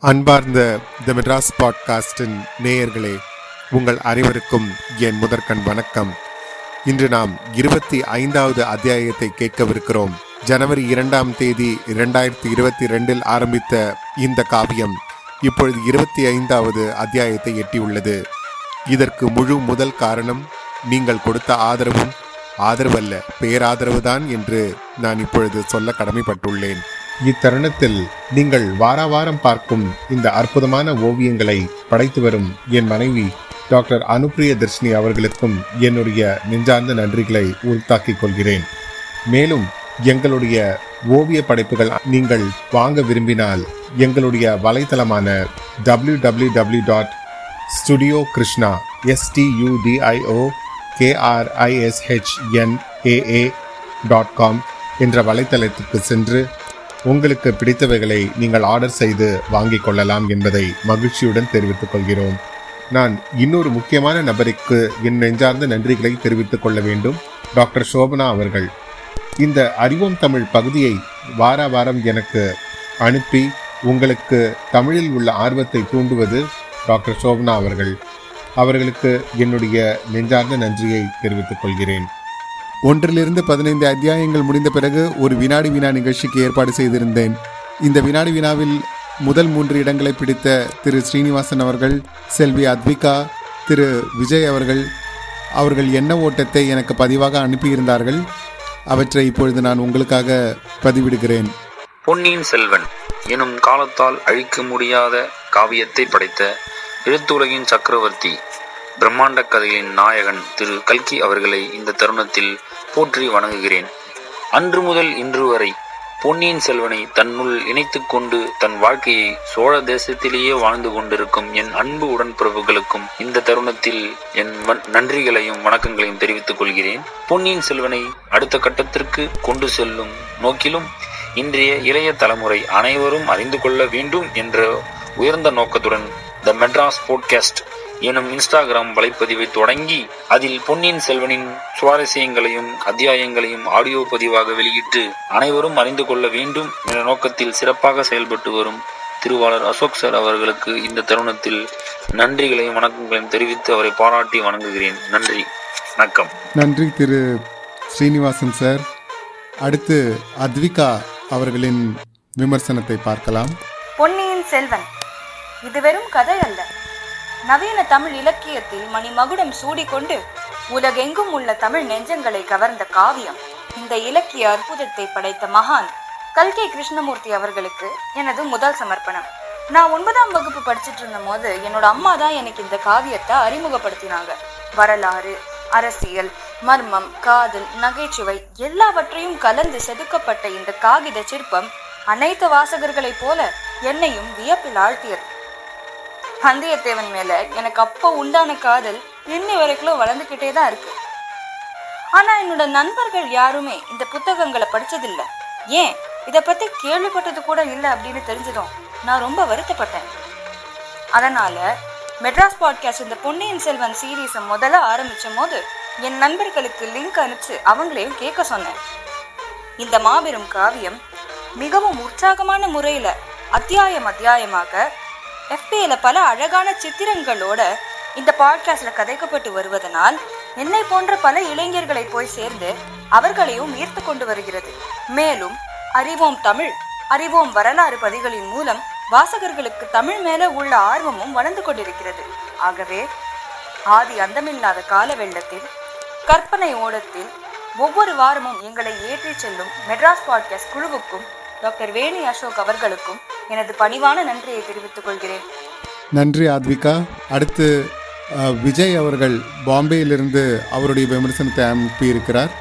அன்பார்ந்த த மெட்ராஸ் பாட்காஸ்டின் நேயர்களே உங்கள் அனைவருக்கும் என் முதற்கண் வணக்கம். இன்று நாம் இருபத்தி ஐந்தாவது அத்தியாயத்தை கேட்கவிருக்கிறோம். ஜனவரி இரண்டாம் தேதி இரண்டாயிரத்தி இருபத்தி ரெண்டில் ஆரம்பித்த இந்த காவியம் இப்பொழுது இருபத்தி ஐந்தாவது அத்தியாயத்தை எட்டியுள்ளது. இதற்கு முழு முதல் காரணம் நீங்கள் கொடுத்த ஆதரவும் ஆதரவல்ல பேராதரவுதான் என்று நான் இப்பொழுது சொல்ல கடமைப்பட்டுள்ளேன். இத்தருணத்தில் நீங்கள் வார வாரம் பார்க்கும் இந்த அற்புதமான ஓவியங்களை படைத்து வரும் என் மனைவி டாக்டர் அனுப்பிரிய தர்ஷினி அவர்களுக்கும் என்னுடைய நெஞ்சார்ந்த நன்றிகளை உறுத்தாக்கிக் கொள்கிறேன். மேலும் எங்களுடைய ஓவிய படைப்புகள் நீங்கள் வாங்க விரும்பினால் எங்களுடைய வலைத்தளமான W W W dot studio Krishna STUDIO KRISHNAA dot com என்ற வலைத்தளத்திற்கு சென்று உங்களுக்கு பிடித்தவைகளை நீங்கள் ஆர்டர் செய்து வாங்கிக் கொள்ளலாம் என்பதை மகிழ்ச்சியுடன் தெரிவித்துக் கொள்கிறோம். நான் இன்னொரு முக்கியமான நபருக்கு என் நெஞ்சார்ந்த நன்றிகளை தெரிவித்துக் கொள்ள வேண்டும். டாக்டர் சோபனா அவர்கள். இந்த அறிவோம் தமிழ் பகுதியை வார வாரம் எனக்கு அனுப்பி உங்களுக்கு தமிழில் உள்ள ஆர்வத்தை தூண்டுவது டாக்டர் சோபனா அவர்கள். அவர்களுக்கு என்னுடைய நெஞ்சார்ந்த நன்றியை தெரிவித்துக் கொள்கிறேன். ஒன்றிலிருந்து பதினைந்து அத்தியாயங்கள் முடிந்த பிறகு ஒரு வினாடி வினா நிகழ்ச்சிக்கு ஏற்பாடு செய்திருந்தேன். இந்த வினாடி வினாவில் முதல் மூன்று இடங்களை பிடித்த திரு ஸ்ரீனிவாசன் அவர்கள் செல்வி அத்விகா திரு விஜய் அவர்கள் அவர்கள் என்ன ஓட்டத்தை எனக்கு பதிவாக அனுப்பியிருந்தார்கள். அவற்றை இப்பொழுது நான் உங்களுக்காக பதிவிடுகிறேன். பொன்னியின் செல்வன் எனும் காலத்தால் அழிக்க முடியாத காவியத்தை படைத்த எழுத்துலகின் சக்கரவர்த்தி பிரம்மாண்ட கதைகளின் நாயகன் திரு கல்கி அவர்களை இந்த தருணத்தில் போற்றி வணங்குகிறேன். அன்று முதல் இன்று வரை பொன்னியின் செல்வனை தன்னுள் இணைத்து கொண்டு தன் வாழ்க்கையை சோழ தேசத்திலேயே வாழ்ந்து கொண்டிருக்கும் என் அன்பு உடன்பிறப்புகளுக்கும் இந்த தருணத்தில் என் நன்றிகளையும் வணக்கங்களையும் தெரிவித்துக் கொள்கிறேன். பொன்னியின் செல்வனை அடுத்த கட்டத்திற்கு கொண்டு செல்லும் நோக்கிலும் இன்றைய இளைய தலைமுறை அனைவரும் அறிந்து கொள்ள வேண்டும் என்ற உயர்ந்த நோக்கத்துடன் த மெட்ராஸ் போட்காஸ்ட் எனும் இன்ஸ்டாகிராம் வலைப்பதிவை தொடங்கி அதில் பொன்னியின் செல்வனின் சுவாரஸ்யங்களையும் அத்தியாயங்களையும் ஆடியோ பதிவாக வெளியிட்டு அனைவரும் அறிந்து கொள்ள வேண்டும் என்ற நோக்கத்தில் சிறப்பாக செயல்பட்டு வரும் திருவாளர் அசோக் சார் அவர்களுக்கு இந்த தருணத்தில் நன்றிகளையும் வணக்கங்களையும் தெரிவித்து அவரை பாராட்டி வணங்குகிறேன். நன்றி. வணக்கம். நன்றி திரு ஸ்ரீனிவாசன் சார். அடுத்து அத்விகா அவர்களின் விமர்சனத்தை பார்க்கலாம். பொன்னியின் செல்வன். இது வெறும் கதை அல்ல. நவீன தமிழ் இலக்கியத்தில் மணிமகுடம் சூடிக்கொண்டு உலகெங்கும் உள்ள தமிழ் நெஞ்சங்களை கவர்ந்த காவியம். இந்த இலக்கிய அற்புதத்தை படைத்த மகான் கல்கே கிருஷ்ணமூர்த்தி அவர்களுக்கு எனது முதல் சமர்ப்பணம். நான் ஒன்பதாம் வகுப்பு படிச்சுட்டு இருந்த போது என்னோட அம்மா தான் எனக்கு இந்த காவியத்தை அறிமுகப்படுத்தினாங்க. வரலாறு அரசியல் மர்மம் காதல் நகைச்சுவை எல்லாவற்றையும் கலந்து செதுக்கப்பட்ட இந்த காகித சிற்பம் அனைத்து வாசகர்களைப் போல என்னையும் வியப்பில் ஆழ்த்தியது. வந்தியத்தேவன் மேல எனக்கு அப்போ உண்டான காதல் இன்னி வரைக்கும் வளர்ந்துகிட்டே தான் இருக்கு. ஆனா என்னோட நண்பர்கள் யாருமே இந்த புத்தகங்களை படிச்சதில்ல. ஏன்? இத பத்தி கேள்விப்பட்டது கூட இல்லை அப்படின்னு தெரிஞ்சதும் நான் ரொம்ப வருத்தப்பட்டேன். அதனால மெட்ராஸ் பாட்காஸ்ட் இந்த பொன்னியின் செல்வன் சீரீஸை முதல்ல ஆரம்பிச்சும் போது என் நண்பர்களுக்கு லிங்க் அனுப்பிச்சு அவங்களையும் கேட்க சொன்னேன். இந்த மாபெரும் காவியம் மிகவும் உற்சாகமான முறையில அத்தியாயம் அத்தியாயமாக எஃபிஏல பல அழகான சித்திரங்களோட இந்த பாட்காஸ்ட்ல கதைக்கப்பட்டு வருவதனால் என்னை போன்ற பல இளைஞர்களை போய் சேர்ந்து அவர்களையும் ஈர்த்து கொண்டு வருகிறது. மேலும் அறிவோம் தமிழ் அறிவோம் வரலாறு பதிகளின் மூலம் வாசகர்களுக்கு தமிழ் மேல உள்ள ஆர்வமும் வளர்ந்து கொண்டிருக்கிறது. ஆகவே ஆதி அந்தமில்லாத கால வெள்ளத்தில் கற்பனை ஓடத்தில் ஒவ்வொரு வாரமும் எங்களை ஏற்றிச் செல்லும் மெட்ராஸ் பாட்காஸ்ட் குழுவுக்கும் டாக்டர் வேணி அசோக் அவர்களுக்கும் எனது பணிவான நன்றியை தெரிவித்துக் கொள்கிறேன் நன்றி ஆத்விகா அடுத்து விஜய் அவர்கள் பாம்பேயிலிருந்து அவருடைய விமர்சனத்தை அனுப்பியிருக்கிறார்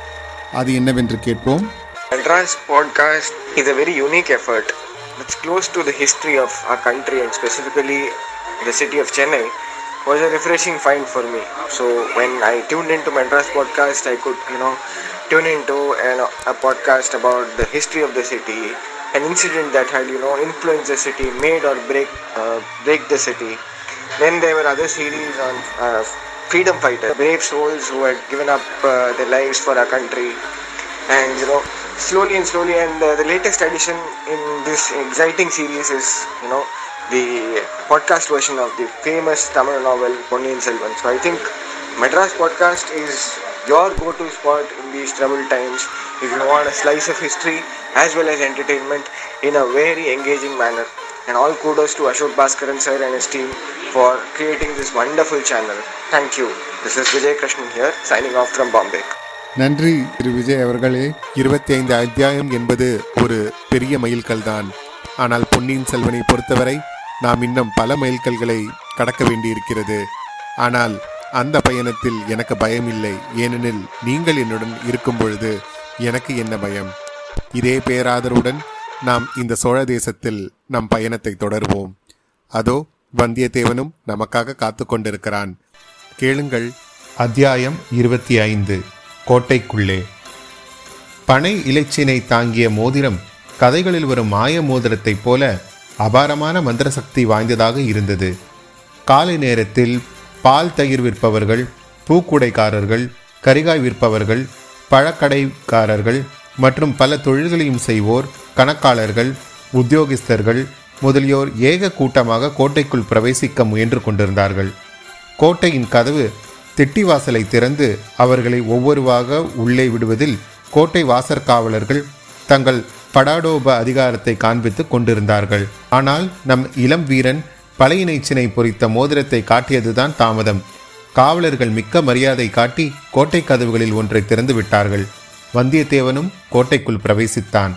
அது என்னவென்று கேட்போம் Madras podcast is a very unique effort. It's close to the history of our country and specifically the city of Chennai was a refreshing find for me. So when I tuned into Madras podcast, I could, you know, tune into an, a podcast about the history of the city, an incident that had, you know, influenced the city, made or break uh, break the city. Then there were other series on uh, freedom fighters, brave souls who had given up uh, their lives for our country, and you know, slowly and slowly. And uh, the latest addition in this exciting series is, you know, the podcast version of the famous Tamil novel Ponniyin Selvan. So I think Madras podcast is your go-to spot in these troubled times if you want a slice of history as well as entertainment in a very engaging manner. And all kudos to Ashok Bhaskaran sir and his team for creating this wonderful channel. Thank you. This is Vijay Krishnan here, signing off from Bombay. நன்றி திரு விஜய் அவர்களே இருபத்தி ஐந்து அத்தியாயம் என்பது ஒரு பெரிய மைல்கல் தான் ஆனால் பொன்னியின் செல்வனை பொறுத்தவரை நாம் இன்னும் பல மைல்கல்களை கடக்க வேண்டியிருக்கிறது ஆனால் அந்த பயணத்தில் எனக்கு பயம் இல்லை ஏனெனில் நீங்கள் என்னுடன் இருக்கும் பொழுது எனக்கு என்ன பயம்? இதே பேராதரவுடன் நாம் இந்த சோழ தேசத்தில் நம் பயணத்தை தொடர்வோம். அதோ வந்தியத்தேவனும் நமக்காக காத்து கொண்டிருக்கிறான். கேளுங்கள். அத்தியாயம் இருபத்தி ஐந்து. கோட்டைக்குள்ளே. பனை இலைச்சினை தாங்கிய மோதிரம் கதைகளில் வரும் மாய மோதிரத்தைப் போல அபாரமான மந்திர சக்தி வாய்ந்ததாக இருந்தது. காலை நேரத்தில் பால் தயிர் விற்பவர்கள் பூக்குடைக்காரர்கள் கரிகாய் விற்பவர்கள் பழக்கடைக்காரர்கள் மற்றும் பல தொழில்களையும் செய்வோர் கணக்காளர்கள் உத்தியோகஸ்தர்கள் முதலியோர் ஏக கூட்டமாக கோட்டைக்குள் பிரவேசிக்க முயன்று கொண்டிருந்தார்கள். கோட்டையின் கதவு திட்டிவாசலை திறந்து அவர்களை ஒவ்வொருவாக உள்ளே விடுவதில் கோட்டை வாசற்காவலர்கள் தங்கள் படாடோப அதிகாரத்தை காண்பித்து கொண்டிருந்தார்கள். ஆனால் நம் இளம் வீரன் பழையினைச்சினை பொறித்த மோதிரத்தை காட்டியதுதான் தாமதம். காவலர்கள் மிக்க மரியாதை காட்டி கோட்டை கதவுகளில் ஒன்றை திறந்து விட்டார்கள். வந்தியத்தேவனும் கோட்டைக்குள் பிரவேசித்தான்.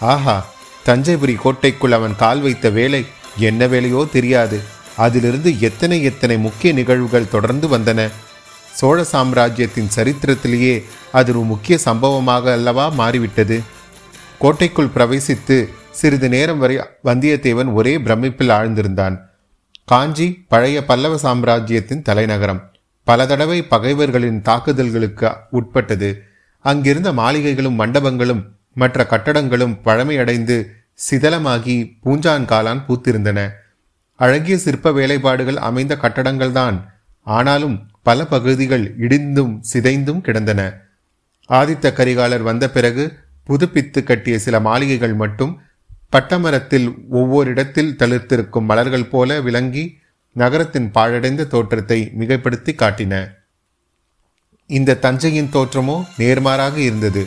ஆஹா தஞ்சைபுரி கோட்டைக்குள் அவன் கால் வைத்த வேலை என்ன வேலையோ தெரியாது. அதிலிருந்து எத்தனை எத்தனை முக்கிய நிகழ்வுகள் தொடர்ந்து வந்தன. சோழ சாம்ராஜ்யத்தின் சரித்திரத்திலேயே அது ஒரு முக்கிய சம்பவமாக அல்லவா மாறிவிட்டது. கோட்டைக்குள் பிரவேசித்து சிறிது நேரம் வரை வந்தியத்தேவன் ஒரே பிரமிப்பில் ஆழ்ந்திருந்தான். காஞ்சி பழைய பல்லவ சாம்ராஜ்யத்தின் தலைநகரம். பல தடவை பகைவர்களின் தாக்குதல்களுக்கு உட்பட்டது. அங்கிருந்த மாளிகைகளும் மண்டபங்களும் மற்ற கட்டடங்களும் பழமையடைந்து சிதலமாகி பூஞ்சான் காலான் பூத்திருந்தன. அழகிய சிற்ப வேலைப்பாடுகள் அமைந்த கட்டடங்கள்தான் ஆனாலும் பல பகுதிகள் இடிந்தும் சிதைந்தும் கிடந்தன. ஆதித்த கரிகாலர் வந்த பிறகு புதுப்பித்து கட்டிய சில மாளிகைகள் மட்டும் பட்டமரத்தில் ஒவ்வொரு இடத்தில் தளிர்த்திருக்கும் மலர்கள் போல விளங்கி நகரத்தின் பாழடைந்த தோற்றத்தை மிகைப்படுத்தி காட்டின. இந்த தஞ்சையின் தோற்றமோ நேர்மாறாக இருந்தது.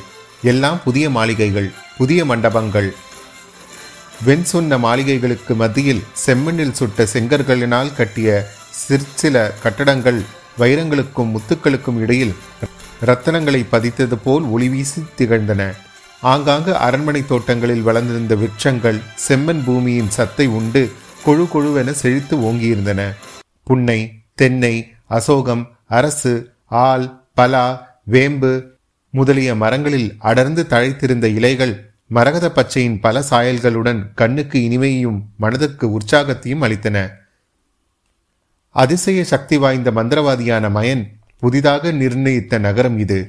எல்லாம் புதிய மாளிகைகள் புதிய மண்டபங்கள். வெண் சொன்ன மாளிகைகளுக்கு மத்தியில் செம்மண்ணில் சுட்ட செங்கற்களினால் கட்டிய சிற்சில கட்டடங்கள் வைரங்களுக்கும் முத்துக்களுக்கும் இடையில் ரத்தனங்களை பதித்தது போல் ஒளி வீசி திகழ்ந்தன. ஆங்காங்கு அரண்மனை தோட்டங்களில் வளர்ந்திருந்த விருட்சங்கள் செம்மன் பூமியின் சத்தை உண்டு கொழு கொழுவென செழித்து ஓங்கியிருந்தன. புன்னை தென்னை அசோகம் அரசு ஆல் பலா வேம்பு முதலிய மரங்களில் அடர்ந்து தழைத்திருந்த இலைகள் மரகத பச்சையின் பல சாயல்களுடன் கண்ணுக்கு இனிமையும் மனதுக்கு உற்சாகத்தையும் அளித்தன. அதிசய சக்தி வாய்ந்த மந்திரவாதியான மயன் புதிதாக நிர்ணயித்த நகரம் இது.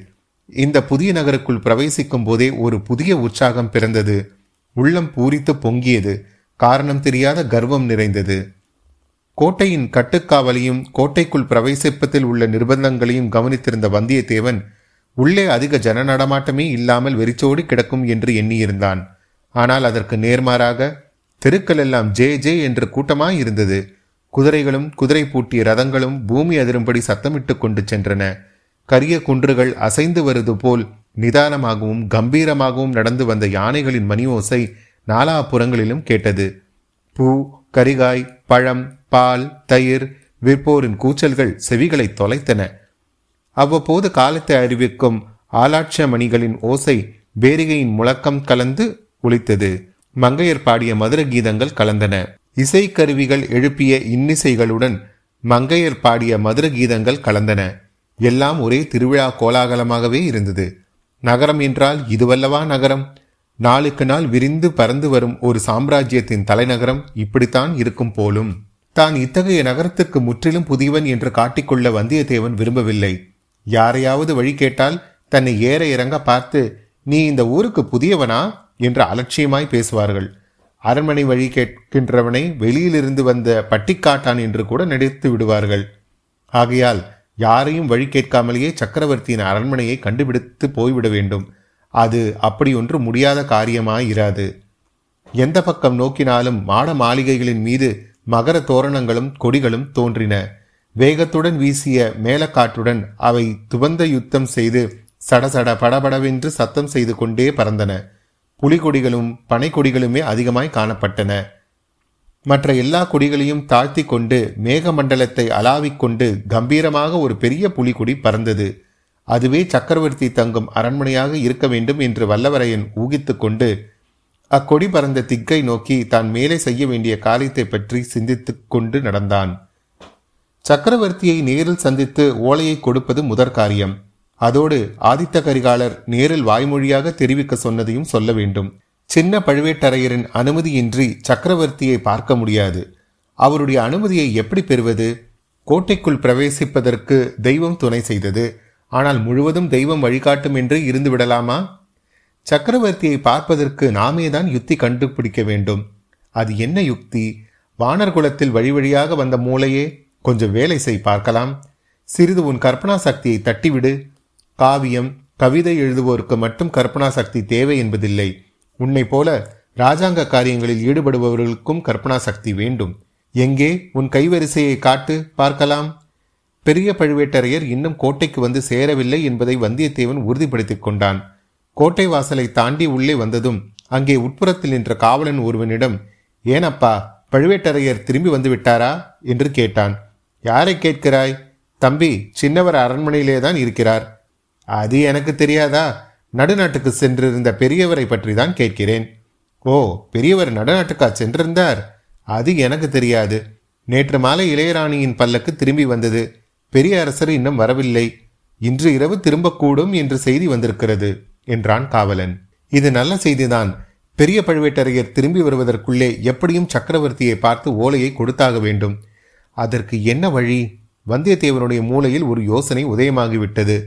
இந்த புதிய நகருக்குள் பிரவேசிக்கும் போதே ஒரு புதிய உற்சாகம் பிறந்தது. உள்ளம் பூரித்து பொங்கியது. காரணம் தெரியாத கர்வம் நிறைந்தது. கோட்டையின் கட்டுக்காவலையும் கோட்டைக்குள் பிரவேசிப்பதில் உள்ள நிர்பந்தங்களையும் கவனித்திருந்த வந்தியத்தேவன் உள்ளே அதிக ஜன நடமாட்டமே இல்லாமல் வெறிச்சோடி கிடக்கும் என்று எண்ணியிருந்தான். ஆனால் அதற்கு நேர்மாறாக தெருக்கள் எல்லாம் ஜே ஜே என்று கூட்டமாய் இருந்தது. குதிரைகளும் குதிரை பூட்டிய ரதங்களும் பூமி அதிரும்படி சத்தமிட்டு கொண்டு சென்றன. கரிய குன்றுகள் அசைந்து வருது போல் நிதானமாகவும் கம்பீரமாகவும் நடந்து வந்த யானைகளின் மணி ஓசை நாலாபுறங்களிலும் கேட்டது. பூ கரிகாய் பழம் பால் தயிர் விற்போரின் கூச்சல்கள் செவிகளை தொலைத்தன. அவ்வப்போது காலத்தை அறிவிக்கும் ஆலாட்ச மணிகளின் ஓசை பேரிகையின் முழக்கம் கலந்து ஒலித்தது. மங்கையர் பாடிய மதுர கீதங்கள் கலந்தன. இசைக்கருவிகள் எழுப்பிய இன்னிசைகளுடன் மங்கையர் பாடிய மதுர கீதங்கள் கலந்தன. எல்லாம் ஒரே திருவிழா கோலாகலமாகவே இருந்தது. நகரம் என்றால் இதுவல்லவா நகரம்? நாளுக்கு நாள் விரிந்து பறந்து வரும் ஒரு சாம்ராஜ்யத்தின் தலைநகரம் இப்படித்தான் இருக்கும் போலும். தான் இத்தகைய நகரத்துக்கு முற்றிலும் புதியவன் என்று காட்டிக்கொள்ள வந்தியத்தேவன் விரும்பவில்லை. யாரையாவது வழி கேட்டால் தன்னை ஏற இறங்க பார்த்து நீ இந்த ஊருக்கு புதியவனா? என்று அலட்சியமாய் பேசுவார்கள். அரண்மனை வழி கேட்கின்றவனை வெளியிலிருந்து வந்த பட்டிக்காட்டான் என்று கூட நடித்து விடுவார்கள். ஆகையால் யாரையும் வழி கேட்காமலேயே சக்கரவர்த்தியின் அரண்மனையை கண்டுபிடித்து போய்விட வேண்டும். அது அப்படி ஒன்று முடியாத காரியமாயிராது. எந்த பக்கம் நோக்கினாலும் மாட மாளிகைகளின் மீது மகர தோரணங்களும் கொடிகளும் தோன்றின. வேகத்துடன் வீசிய மேலக்காற்றுடன் அவை துவந்த யுத்தம் செய்து சடசட படபடவென்று சத்தம் செய்து கொண்டே பறந்தன. புலிகொடிகளும் பனைக்கொடிகளுமே அதிகமாய் காணப்பட்டன. மற்ற எல்லா கொடிகளையும் தாழ்த்தி கொண்டு மேகமண்டலத்தை அலாவிக்கொண்டு கம்பீரமாக ஒரு பெரிய புலிகொடி பறந்தது. அதுவே சக்கரவர்த்தி தங்கும் அரண்மனையாக இருக்க வேண்டும் என்று வல்லவரையன் ஊகித்து கொண்டு அக்கொடி பறந்த திக்கை நோக்கி தான் மேலே செய்ய வேண்டிய காரியத்தை பற்றி சிந்தித்து கொண்டு நடந்தான். சக்கரவர்த்தியை நேரில் சந்தித்து ஓலையை கொடுப்பது முதற் காரியம். அதோடு ஆதித்த கரிகாலர் நேரில் வாய்மொழியாக தெரிவிக்க சொன்னதையும் சொல்ல வேண்டும். சின்ன பழுவேட்டரையரின் அனுமதியின்றி சக்கரவர்த்தியை பார்க்க முடியாது. அவருடைய அனுமதியை எப்படி பெறுவது? கோட்டைக்குள் பிரவேசிப்பதற்கு தெய்வம் துணை செய்தது. ஆனால் முழுவதும் தெய்வம் வழிகாட்டும் என்று இருந்து விடலாமா? சக்கரவர்த்தியை பார்ப்பதற்கு நாமே தான் யுக்தி கண்டுபிடிக்க வேண்டும். அது என்ன யுக்தி? வானர் குலத்தில் வழி வழியாக வந்த மூளையே. கொஞ்சம் வேலை செய் பார்க்கலாம். சிறிது உன் கற்பனா சக்தியை தட்டிவிடு. காவியம் கவிதை எழுதுவோருக்கு மட்டும் கற்பனா சக்தி தேவை என்பதில்லை. உன்னை போல ராஜாங்க காரியங்களில் ஈடுபடுபவர்களுக்கும் கற்பனா சக்தி வேண்டும். எங்கே உன் கைவரிசையை காட்டு பார்க்கலாம். பெரிய பழுவேட்டரையர் இன்னும் கோட்டைக்கு வந்து சேரவில்லை என்பதை வந்தியத்தேவன் உறுதிப்படுத்திக் கொண்டான். கோட்டை வாசலை தாண்டி உள்ளே வந்ததும் அங்கே உட்புறத்தில் நின்ற காவலன் ஒருவனிடம் ஏனப்பா பழுவேட்டரையர் திரும்பி வந்து விட்டாரா என்று கேட்டான். யாரை கேட்கிறாய்? தம்பி சின்னவர் அரண்மனையிலே தான் இருக்கிறார். அது எனக்கு தெரியாதா? நடுநாட்டுக்கு சென்றிருந்த பெரியவரை பற்றி தான் கேட்கிறேன். ஓ பெரியவர் நடுநாட்டுக்கா சென்றிருந்தார்? அது எனக்கு தெரியாது. நேற்று மாலை இளையராணியின் பல்லக்கு திரும்பி வந்தது. பெரிய அரசர் இன்னும் வரவில்லை. இன்று இரவு திரும்பக்கூடும் என்று செய்தி வந்திருக்கிறது என்றான் காவலன். இது நல்ல செய்திதான். பெரிய பழுவேட்டரையர் திரும்பி வருவதற்குள்ளே எப்படியும் சக்கரவர்த்தியை பார்த்து ஓலையை கொடுத்தாக வேண்டும். அதற்கு என்ன வழி? வந்தியத்தேவனுடைய மூளையில் ஒரு யோசனை உதயமாகிவிட்டது.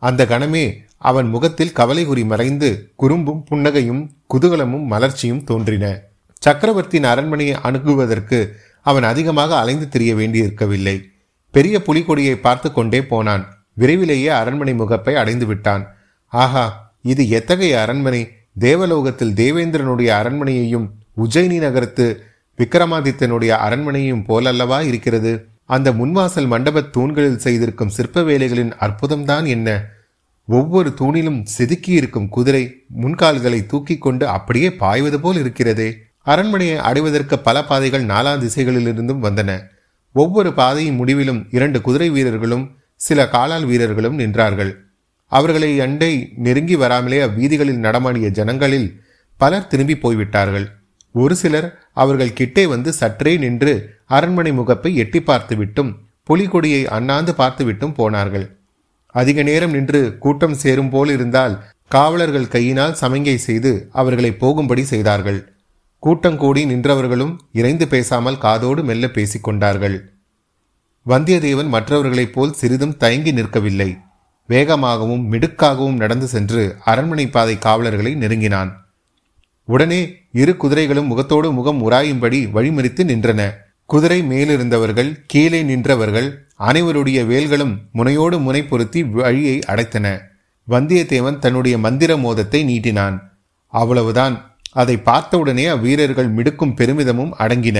அந்த கணமே அவன் முகத்தில் கவலை குறி மறைந்து குறும்பும் புன்னகையும் குதூகலமும் மலர்ச்சியும் தோன்றின. சக்கரவர்த்தியின் அரண்மனையை அணுகுவதற்கு அவன் அதிகமாக அலைந்து திரிய வேண்டியிருக்கவில்லை. பெரிய புலிகொடியை பார்த்து கொண்டே போனான். விரைவிலேயே அரண்மனை முகப்பை அடைந்து விட்டான். ஆஹா இது எத்தகைய அரண்மனை? தேவலோகத்தில் தேவேந்திரனுடைய அரண்மனையையும் உஜ்ஜயினி நகரத்து விக்ரமாதித்தனுடைய அரண்மனையும் போலல்லவா இருக்கிறது? அந்த முன்வாசல் மண்டபத் தூண்களில் செய்திருக்கும் சிற்ப வேலைகளின் அற்புதம்தான் என்ன? ஒவ்வொரு தூணிலும் செதுக்கி இருக்கும் குதிரை முன்கால்களை தூக்கி கொண்டு அப்படியே பாய்வது போல் இருக்கிறதே. அரண்மனையை அடைவதற்கு பல பாதைகள் நாலா திசைகளிலிருந்தும் வந்தன. ஒவ்வொரு பாதையின் முடிவிலும் இரண்டு குதிரை வீரர்களும் சில காலால் வீரர்களும் நின்றார்கள். அவர்களை அண்டை நெருங்கி வராமலே அவ்வீதிகளில் நடமாடிய ஜனங்களில் பலர் திரும்பி போய்விட்டார்கள். ஒரு சிலர் அவர்கள் கிட்டே வந்து சற்றே நின்று அரண்மனை முகப்பை எட்டி பார்த்துவிட்டும் புலிகொடியை அண்ணாந்து பார்த்துவிட்டும் போனார்கள். அதிக நேரம் நின்று கூட்டம் சேரும் போல் இருந்தால் காவலர்கள் கையினால் சமங்கை செய்து அவர்களை போகும்படி செய்தார்கள். கூட்டம் கூடி நின்றவர்களும் இறைந்து பேசாமல் காதோடு மெல்ல பேசிக் கொண்டார்கள். வந்தியத்தேவன் மற்றவர்களைப் போல் சிறிதும் தயங்கி நிற்கவில்லை. வேகமாகவும் மிடுக்காகவும் நடந்து சென்று அரண்மனை பாதை காவலர்களை நெருங்கினான். உடனே இரு குதிரைகளும் முகத்தோடு முகம் உராயும்படி வழிமறித்து நின்றன. குதிரை மேலிருந்தவர்கள் கீழே நின்றவர்கள் அனைவருடைய வேல்களும் முனையோடு முனை பொருத்தி வழியை அடைத்தன. வந்தியத்தேவன் தன்னுடைய மந்திர மோதத்தை நீட்டினான். அவ்வளவுதான். அதை பார்த்தவுடனே அவ்வீரர்கள் மிடுக்கும் பெருமிதமும் அடங்கின.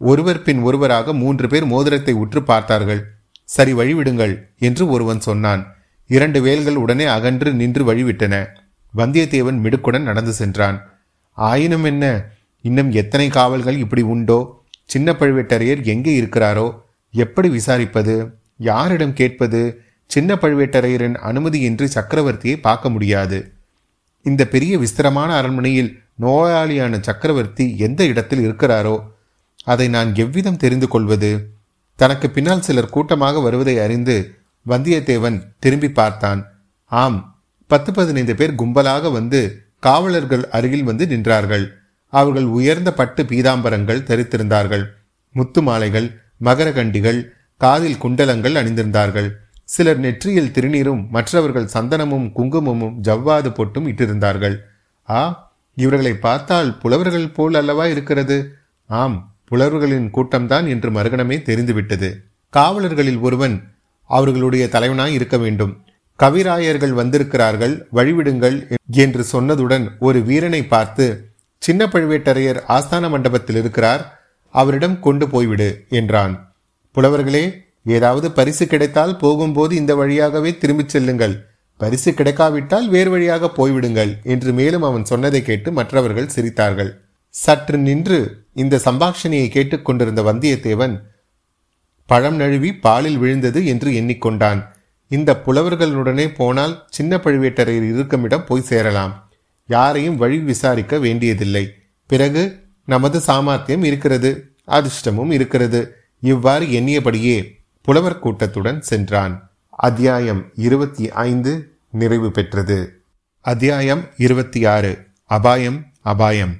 ஒருவர் பின் ஒருவராக மூன்று பேர் மோதிரத்தை உற்று பார்த்தார்கள். சரி வழிவிடுங்கள் என்று ஒருவன் சொன்னான். இரண்டு வேல்கள் உடனே அகன்று நின்று வழிவிட்டன. வந்தியத்தேவன் மிடுக்குடன் நடந்து சென்றான். ஆயினும் என்ன? இன்னும் எத்தனை காவல்கள் இப்படி உண்டோ? சின்ன பழுவேட்டரையர் எங்கே இருக்கிறாரோ? எப்படி விசாரிப்பது? யாரிடம் கேட்பது? சின்ன பழுவேட்டரையரின் அனுமதியின்றி சக்கரவர்த்தியை பார்க்க முடியாது. இந்த பெரிய விஸ்திரமான அரண்மனையில் நோயாளியான சக்கரவர்த்தி எந்த இடத்தில் இருக்கிறாரோ? அதை நான் எவ்விதம் தெரிந்து கொள்வது? தனக்கு பின்னால் சிலர் கூட்டமாக வருவதை அறிந்து வந்தியத்தேவன் திரும்பி பார்த்தான். ஆம் பத்து பதினைந்து பேர் கும்பலாக வந்து காவலர்கள் அருகில் வந்து நின்றார்கள். அவர்கள் உயர்ந்த பட்டு பீதாம்பரங்கள் தரித்திருந்தார்கள். முத்து மாலைகள் மகரகண்டிகள் காதில் குண்டலங்கள் அணிந்திருந்தார்கள். சிலர் நெற்றியில் திருநீரும் மற்றவர்கள் சந்தனமும் குங்குமமும் ஜவ்வாது பொட்டும் இட்டிருந்தார்கள். ஆ இவர்களை பார்த்தால் புலவர்கள் போல் அல்லவா இருக்கிறது? ஆம் புலவர்களின் கூட்டம்தான் என்று மறுகணமே தெரிந்துவிட்டது. காவலர்களில் ஒருவன் அவர்களுடைய தலைவனாய் இருக்க வேண்டும். கவிராயர்கள் வந்திருக்கிறார்கள் வழிவிடுங்கள் என்று சொன்னதுடன் ஒரு வீரனை பார்த்து சின்ன பழுவேட்டரையர் ஆஸ்தான மண்டபத்தில் இருக்கிறார் அவரிடம் கொண்டு போய்விடு என்றான். புலவர்களே ஏதாவது பரிசு கிடைத்தால் போகும்போது இந்த வழியாகவே திரும்பிச் செல்லுங்கள். பரிசு கிடைக்காவிட்டால் வேறு வழியாக போய்விடுங்கள் என்று மேலும் அவன் சொன்னதை கேட்டு மற்றவர்கள் சிரித்தார்கள். சற்று நின்று இந்த சம்பாஷணையை கேட்டுக்கொண்டிருந்த வந்தியத்தேவன் பழம் நழுவி பாலில் விழுந்தது என்று எண்ணிக்கொண்டான். இந்த புலவர்களுடனே போனால் சின்ன பழுவேட்டரையர் இருக்குமிடம் போய் சேரலாம். யாரையும் வழி விசாரிக்க வேண்டியதில்லை. பிறகு நமது சாமர்த்தியம் இருக்கிறது அதிர்ஷ்டமும் இருக்கிறது. இவ்வாறு எண்ணியபடியே புலவர் கூட்டத்துடன் சென்றான். அத்தியாயம் இருபத்தி ஐந்து நிறைவு பெற்றது. அத்தியாயம் இருபத்தி ஆறு அபாயம் அபாயம்.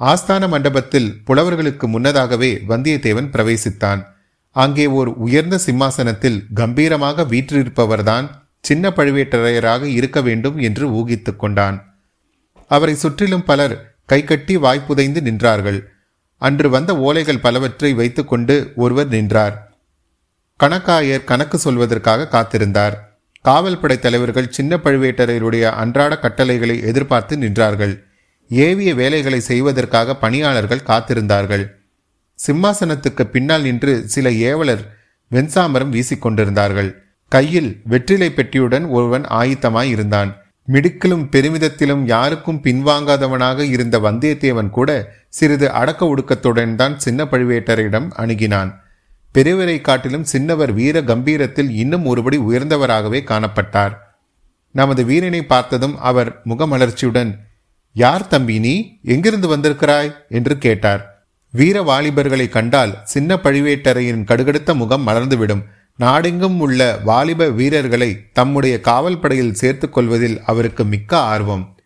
ஆஸ்தான மண்டபத்தில் புலவர்களுக்கு முன்னதாகவே வந்தியத்தேவன் பிரவேசித்தான். அங்கே ஓர் உயர்ந்த சிம்மாசனத்தில் கம்பீரமாக வீற்றிருப்பவர்தான் சின்ன பழுவேட்டரையராக இருக்க வேண்டும் என்று ஊகித்து கொண்டான். அவரை சுற்றிலும் பலர் கைகட்டி வாய்ப்புதைந்து நின்றார்கள். அன்று வந்த ஓலைகள் பலவற்றை வைத்துக்கொண்டு ஒருவர் நின்றார். கணக்காயர் கணக்கு சொல்வதற்காக காத்திருந்தார். காவல் படை தலைவர்கள் சின்ன பழுவேட்டரையருடைய அன்றாட கட்டளைகளை எதிர்பார்த்து நின்றார்கள். ஏவிய வேலைகளை செய்வதற்காக பணியாளர்கள் காத்திருந்தார்கள். சிம்மாசனத்துக்கு பின்னால் நின்று சில ஏவலர் வெண்சாமரம் வீசிக்கொண்டிருந்தார்கள். கையில் வெற்றிலை பெட்டியுடன் ஒருவன் ஆயத்தமாய் இருந்தான். மிடுக்கிலும் பெருமிதத்திலும் யாருக்கும் பின்வாங்காதவனாக இருந்த வந்தியத்தேவன் கூட சிறிது அடக்க ஒடுக்கத்துடன் தான் சின்ன பழுவேட்டரிடம் அணுகினான். பெரியவரை காட்டிலும் சின்னவர் வீர கம்பீரத்தில் இன்னும் ஒருபடி உயர்ந்தவராகவே காணப்பட்டார். நமது வீரனை பார்த்ததும் அவர் முகமலர்ச்சியுடன் யார் தம்பி நீ? எங்கிருந்து வந்திருக்கிறாய்? என்று கேட்டார். வீர வாலிபர்களை கண்டால் சின்ன பழுவேட்டரையின் கடுகடுத்த முகம் மலர்ந்துவிடும். நாடெங்கும் உள்ள வாலிப வீரர்களை தம்முடைய காவல் படையில் சேர்த்து கொள்வதில் அவருக்கு மிக்க ஆர்வம்.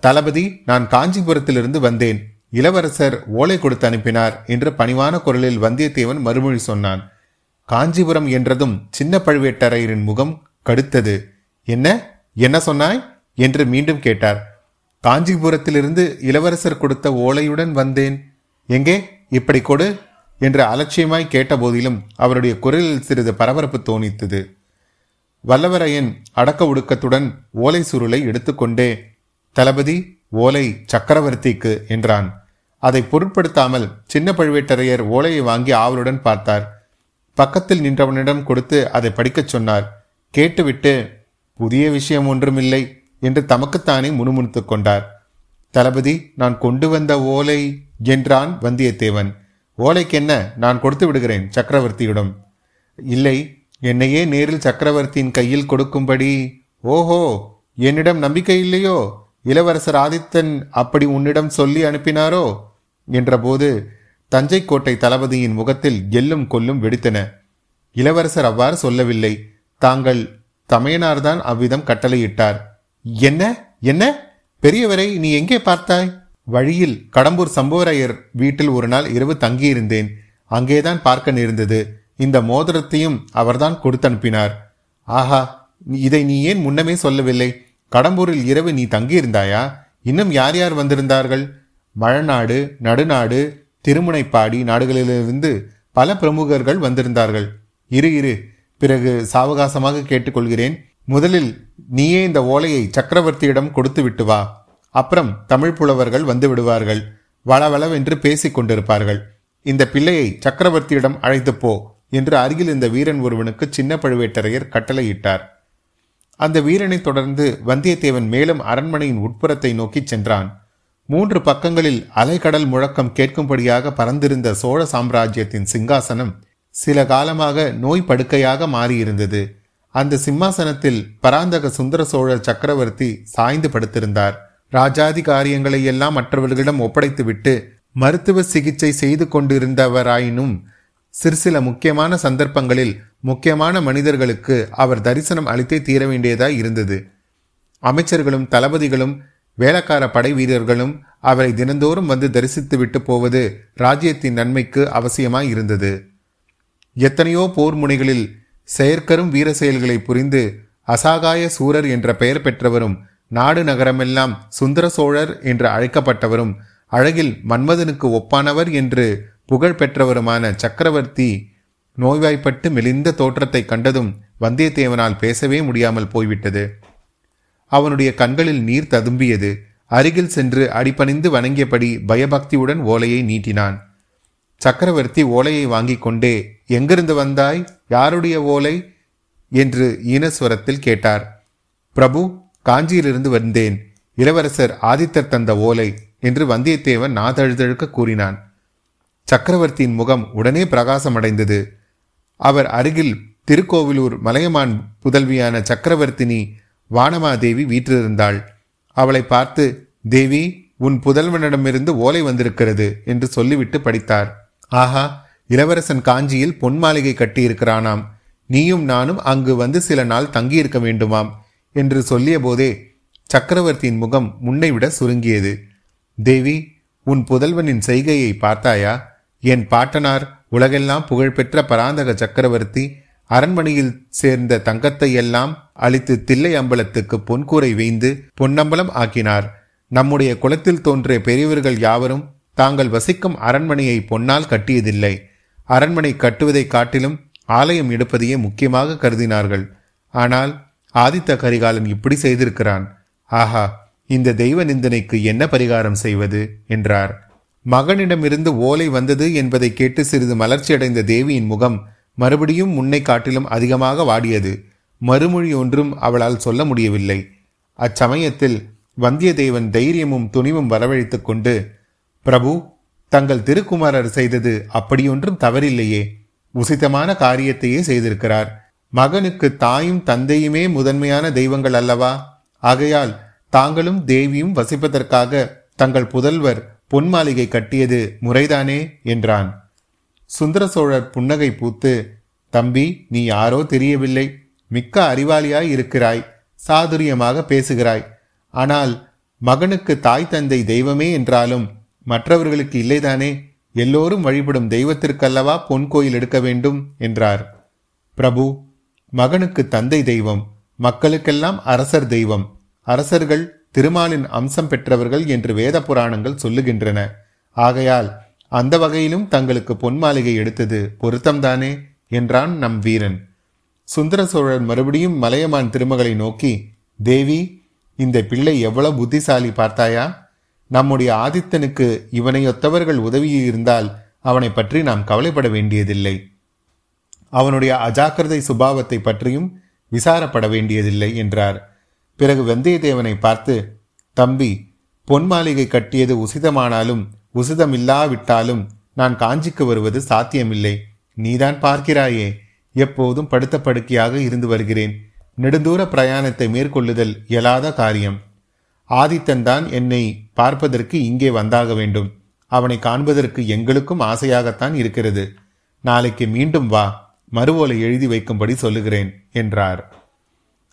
தளபதி நான் காஞ்சிபுரத்திலிருந்து வந்தேன். இளவரசர் ஓலை கொடுத்து அனுப்பினார் என்று பணிவான குரலில் வந்தியத்தேவன் மறுமொழி சொன்னான். காஞ்சிபுரம் என்றதும் சின்ன பழுவேட்டரையரின் முகம் கடுத்தது. என்ன? என்ன சொன்னாய்? என்று மீண்டும் கேட்டார். காஞ்சிபுரத்திலிருந்து இளவரசர் கொடுத்த ஓலையுடன் வந்தேன். எங்கே? இப்படி கொடு என்று அலட்சியமாய் கேட்டபோதிலும் அவருடைய குரலில் சிறிது பரபரப்பு தோணித்தது. வல்லவரையன் அடக்க ஒடுக்கத்துடன் ஓலை சுருளை எடுத்துக்கொண்டே தளபதி ஓலை சக்கரவர்த்திக்கு என்றான். அதை பொருட்படுத்தாமல் சின்ன பழுவேட்டரையர் ஓலையை வாங்கி ஆவலுடன் பார்த்தார். பக்கத்தில் நின்றவனிடம் கொடுத்து அதை படிக்கச் சொன்னார். கேட்டுவிட்டு புதிய விஷயம் ஒன்றுமில்லை என்று தமக்குத்தானே முணுமுணுத்துக் கொண்டார். தளபதி நான் கொண்டு வந்த ஓலை என்றான் வந்தியத்தேவன். ஓலைக்கென்ன? நான் கொடுத்து விடுகிறேன் சக்கரவர்த்தியிடம். இல்லை என்னையே நேரில் சக்கரவர்த்தியின் கையில் கொடுக்கும்படி. ஓஹோ என்னிடம் நம்பிக்கை இல்லையோ? இளவரசர் ஆதித்தன் அப்படி உன்னிடம் சொல்லி அனுப்பினாரோ? என்றபோது தஞ்சை கோட்டை தளபதியின் முகத்தில் எல்லும் கொல்லும் வெடித்தன. இளவரசர் அவ்வாறு சொல்லவில்லை. தாங்கள் தமையனார்தான் அவ்விதம் கட்டளையிட்டார். என்ன? என்ன? பெரியவரை நீ எங்கே பார்த்தாய்? வழியில் கடம்பூர் சம்புவரையர் வீட்டில் ஒரு நாள் இரவு தங்கியிருந்தேன். அங்கேதான் பார்க்க நேர்ந்தது. இந்த மோதிரத்தையும் அவர்தான் கொடுத்தனுப்பினார். ஆஹா இதை நீ ஏன் முன்னமே சொல்லவில்லை? கடம்பூரில் இரவு நீ தங்கியிருந்தாயா? இன்னும் யார் யார் வந்திருந்தார்கள்? மழநாடு நடுநாடு திருமுனைப்பாடி நாடுகளிலிருந்து பல பிரமுகர்கள் வந்திருந்தார்கள். இரு இரு. பிறகு சாவகாசமாக கேட்டுக்கொள்கிறேன். முதலில் நீயே இந்த ஓலையை சக்கரவர்த்தியிடம் கொடுத்து விட்டு வா. அப்புறம் தமிழ் புலவர்கள் வந்து விடுவார்கள். வளவளவென்று பேசிக் கொண்டிருப்பார்கள். இந்த பிள்ளையை சக்கரவர்த்தியிடம் அழைத்து போ என்று அருகில் இந்த வீரன் ஒருவனுக்கு சின்ன பழுவேட்டரையர் கட்டளையிட்டார். அந்த வீரனை தொடர்ந்து வந்தியத்தேவன் மேலும் அரண்மனையின் உட்புறத்தை நோக்கி சென்றான். மூன்று பக்கங்களில் அலைக்கடல் முழக்கம் கேட்கும்படியாக பறந்திருந்த சோழ சாம்ராஜ்யத்தின் சிங்காசனம் சில காலமாக நோய் படுக்கையாக மாறியிருந்தது. அந்த சிம்மாசனத்தில் பராந்தக சுந்தர சோழர் சக்கரவர்த்தி சாய்ந்து படுத்திருந்தார். ராஜாதி காரியங்களை எல்லாம் மற்றவர்களிடம் ஒப்படைத்துவிட்டு மருத்துவ சிகிச்சை செய்து கொண்டிருந்தவராயினும் சிறு சில முக்கியமான சந்தர்ப்பங்களில் முக்கியமான மனிதர்களுக்கு அவர் தரிசனம் அளித்தே தீர வேண்டியதாய் இருந்தது. அமைச்சர்களும் தளபதிகளும் வேளக்கார படை வீரர்களும் அவரை தினந்தோறும் வந்து தரிசித்து விட்டு போவது ராஜ்யத்தின் நன்மைக்கு அவசியமாய் இருந்தது. எத்தனையோ போர் முனைகளில் செயற்கரும் வீர செயல்களை புரிந்து அசாகாய சூரர் என்ற பெயர் பெற்றவரும் நாடு நகரமெல்லாம் சுந்தர சோழர் என்று அழைக்கப்பட்டவரும் அழகில் மன்மதனுக்கு ஒப்பானவர் என்று புகழ் பெற்றவருமான சக்கரவர்த்தி நோய்வாய்ப்பட்டு மெலிந்த தோற்றத்தை கண்டதும் வந்தியத்தேவனால் பேசவே முடியாமல் போய்விட்டது. அவனுடைய கண்களில் நீர் ததும்பியது. அருகில் சென்று அடிபணிந்து வணங்கியபடி பயபக்தியுடன் ஓலையை நீட்டினான். சக்கரவர்த்தி ஓலையை வாங்கிக் கொண்டே எங்கிருந்து வந்தாய்? யாருடைய ஓலை? என்று ஈனஸ்வரத்தில் கேட்டார். பிரபு காஞ்சியிலிருந்து வந்தேன். இளவரசர் ஆதித்தர் தந்த ஓலை என்று வந்தியத்தேவன் நாதழுதழுக்க கூறினான். சக்கரவர்த்தியின் முகம் உடனே பிரகாசமடைந்தது. அவர் அருகில் திருக்கோவிலூர் மலையமான் புதல்வியான சக்கரவர்த்தினி வானமாதேவி வீற்றிருந்தாள். அவளை பார்த்து தேவி உன் புதல்வனிடமிருந்து ஓலை வந்திருக்கிறது என்று சொல்லிவிட்டு படித்தார். ஆஹா இளவரசன் காஞ்சியில் பொன் மாளிகை கட்டியிருக்கிறானாம். நீயும் நானும் அங்கு வந்து சில நாள் தங்கியிருக்க வேண்டுமாம். என்று சொல்லிய போதே சக்கரவர்த்தியின் முகம் முன்னைவிட சுருங்கியது. தேவி உன் புதல்வனின் செய்கையை பார்த்தாயா? என் பாட்டனார் உலகெல்லாம் புகழ்பெற்ற பராந்தக சக்கரவர்த்தி அரண்மனையில் சேர்ந்த தங்கத்தை எல்லாம் அழித்து தில்லை அம்பலத்துக்கு பொன்கூரை வைந்து பொன்னம்பலம் ஆக்கினார். நம்முடைய குலத்தில் தோன்றிய பெரியவர்கள் யாவரும் தாங்கள் வசிக்கும் அரண்மனையை பொன்னால் கட்டியதில்லை. அரண்மனை கட்டுவதை காட்டிலும் ஆலயம் எடுப்பதையே முக்கியமாக கருதினார்கள். ஆனால் ஆதித்த கரிகாலன் இப்படி செய்திருக்கிறான். ஆஹா இந்த தெய்வ நிந்தனைக்கு என்ன பரிகாரம் செய்வது? என்றார். மகனிடமிருந்து ஓலை வந்தது என்பதை கேட்டு சிறிது மலர்ச்சியடைந்த தேவியின் முகம் மறுபடியும் முன்னை காட்டிலும் அதிகமாக வாடியது. மறுமொழி ஒன்றும் அவளால் சொல்ல முடியவில்லை. அச்சமயத்தில் வந்தியத்தேவன் தைரியமும் துணிவும் வரவழைத்துக் கொண்டு பிரபு தங்கள் திருக்குமாரர் செய்தது அப்படியொன்றும் தவறில்லையே. உசிதமான காரியத்தையே செய்திருக்கிறார். மகனுக்கு தாயும் தந்தையுமே முதன்மையான தெய்வங்கள் அல்லவா? ஆகையால் தாங்களும் தேவியும் வசிப்பதற்காக தங்கள் புதல்வர் பொன் மாளிகை கட்டியது முறைதானே? என்றான். சுந்தர சோழர் புன்னகை பூத்து தம்பி நீ யாரோ தெரியவில்லை. மிக்க அறிவாளியாய் இருக்கிறாய். சாதுரியமாக பேசுகிறாய். ஆனால் மகனுக்கு தாய் தந்தை தெய்வமே என்றாலும் மற்றவர்களுக்கு இல்லைதானே? எல்லோரும் வழிபடும் தெய்வத்திற்கல்லவா பொன் கோயில் எடுக்க வேண்டும்? என்றார். பிரபு மகனுக்கு தந்தை தெய்வம் மக்களுக்கெல்லாம் அரசர் தெய்வம். அரசர்கள் திருமாலின் அம்சம் பெற்றவர்கள் என்று வேத புராணங்கள் சொல்லுகின்றன. ஆகையால் அந்த வகையிலும் தங்களுக்கு பொன் மாளிகை எடுத்தது பொருத்தம்தானே? என்றான் நம் வீரன். சுந்தர சோழர் மறுபடியும் மலையமான் திருமகளை நோக்கி தேவி இந்த பிள்ளை எவ்வளவு புத்திசாலி பார்த்தாயா? நம்முடைய ஆதித்தனுக்கு இவனையொத்தவர்கள் உதவியில் இருந்தால் அவனை பற்றி நாம் கவலைப்பட வேண்டியதில்லை. அவனுடைய அஜாக்கிரதை சுபாவத்தை பற்றியும் விசாரப்பட வேண்டியதில்லை என்றார். பிறகு வந்தியத்தேவனை பார்த்து தம்பி பொன் மாளிகை கட்டியது உசிதமானாலும் உசிதமில்லாவிட்டாலும் நான் காஞ்சிக்கு வருவது சாத்தியமில்லை. நீதான் பார்க்கிறாயே. எப்போதும் படுத்த படுக்கையாக இருந்து வருகிறேன். நெடுந்தூர பிரயாணத்தை மேற்கொள்ளுதல் இயலாத காரியம். ஆதித்தன் தான் என்னை பார்ப்பதற்கு இங்கே வந்தாக வேண்டும். அவனை காண்பதற்கு எங்களுக்கும் ஆசையாகத்தான் இருக்கிறது. நாளைக்கு மீண்டும் வா. மறுவோலை எழுதி வைக்கும்படி சொல்லுகிறேன் என்றார்.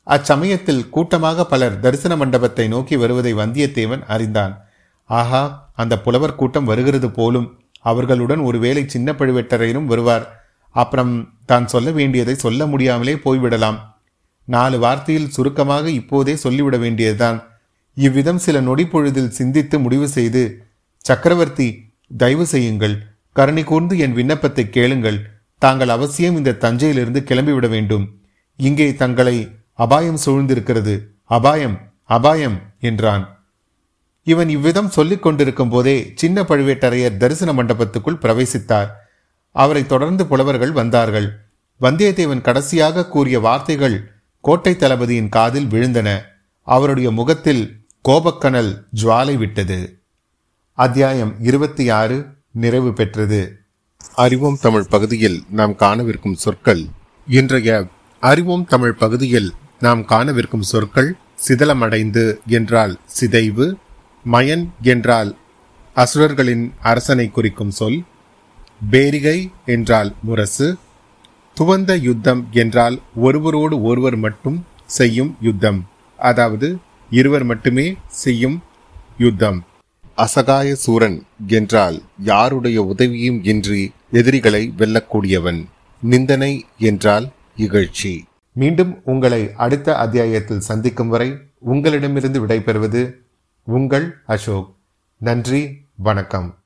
அச்சமயத்தில் கூட்டமாக பலர் தரிசன மண்டபத்தை நோக்கி வருவதை வந்தியத்தேவன் அறிந்தான். ஆஹா அந்த புலவர் கூட்டம் வருகிறது போலும் அவர்களுடன் ஒருவேளை சின்ன பழுவேட்டரையரும் வருவார். அப்புறம் தான் சொல்ல வேண்டியதை சொல்ல முடியாமலே போய்விடலாம். நாலு வார்த்தையில் சுருக்கமாக இப்போதே சொல்லிவிட வேண்டியதுதான். இவ்விதம் சில நொடி பொழுதில் சிந்தித்து முடிவு செய்து சக்கரவர்த்தி தயவு செய்யுங்கள். கருணை கூர்ந்து என் விண்ணப்பத்தை கேளுங்கள். தாங்கள் அவசியம் இந்த தஞ்சையிலிருந்து கிளம்பிவிட வேண்டும். இங்கே தங்களை அபாயம் சூழ்ந்திருக்கிறது. அபாயம் அபாயம் என்றான். இவன் இவ்விதம் சொல்லிக் கொண்டிருக்கும் போதே சின்ன பழுவேட்டரையர் தரிசன மண்டபத்துக்குள் பிரவேசித்தார். அவரை தொடர்ந்து புலவர்கள் வந்தார்கள். வந்தியத்தேவன் கடைசியாக கூறிய வார்த்தைகள் கோட்டை தளபதியின் காதில் விழுந்தன. அவருடைய முகத்தில் கோபக்கனல் ஜுவாலை விட்டது. அத்தியாயம் இருபத்தி ஆறு நிறைவு பெற்றது. அறிவோம் தமிழ் பகுதியில் நாம் காணவிருக்கும் சொற்கள் இன்றைய அறிவோம் தமிழ் பகுதியில் நாம் காணவிருக்கும் சொற்கள் சிதலமடைந்து என்றால் சிதைவு மயன் என்றால் அசுரர்களின் அரசனை குறிக்கும் சொல் பேரிகை என்றால் முரசு துவந்த யுத்தம் என்றால் ஒருவரோடு ஒருவர் மட்டும் செய்யும் யுத்தம் அதாவது இருவர் மட்டுமே செய்யும் யுத்தம். அசகாய சூரன் என்றால் யாருடைய உதவியும் இன்றி எதிரிகளை வெல்லக்கூடியவன். நிந்தனை என்றால் இகழ்ச்சி. மீண்டும் உங்களை அடுத்த அத்தியாயத்தில் சந்திக்கும் வரை உங்களிடமிருந்து விடைபெறுவது உங்கள் அசோக். நன்றி வணக்கம்.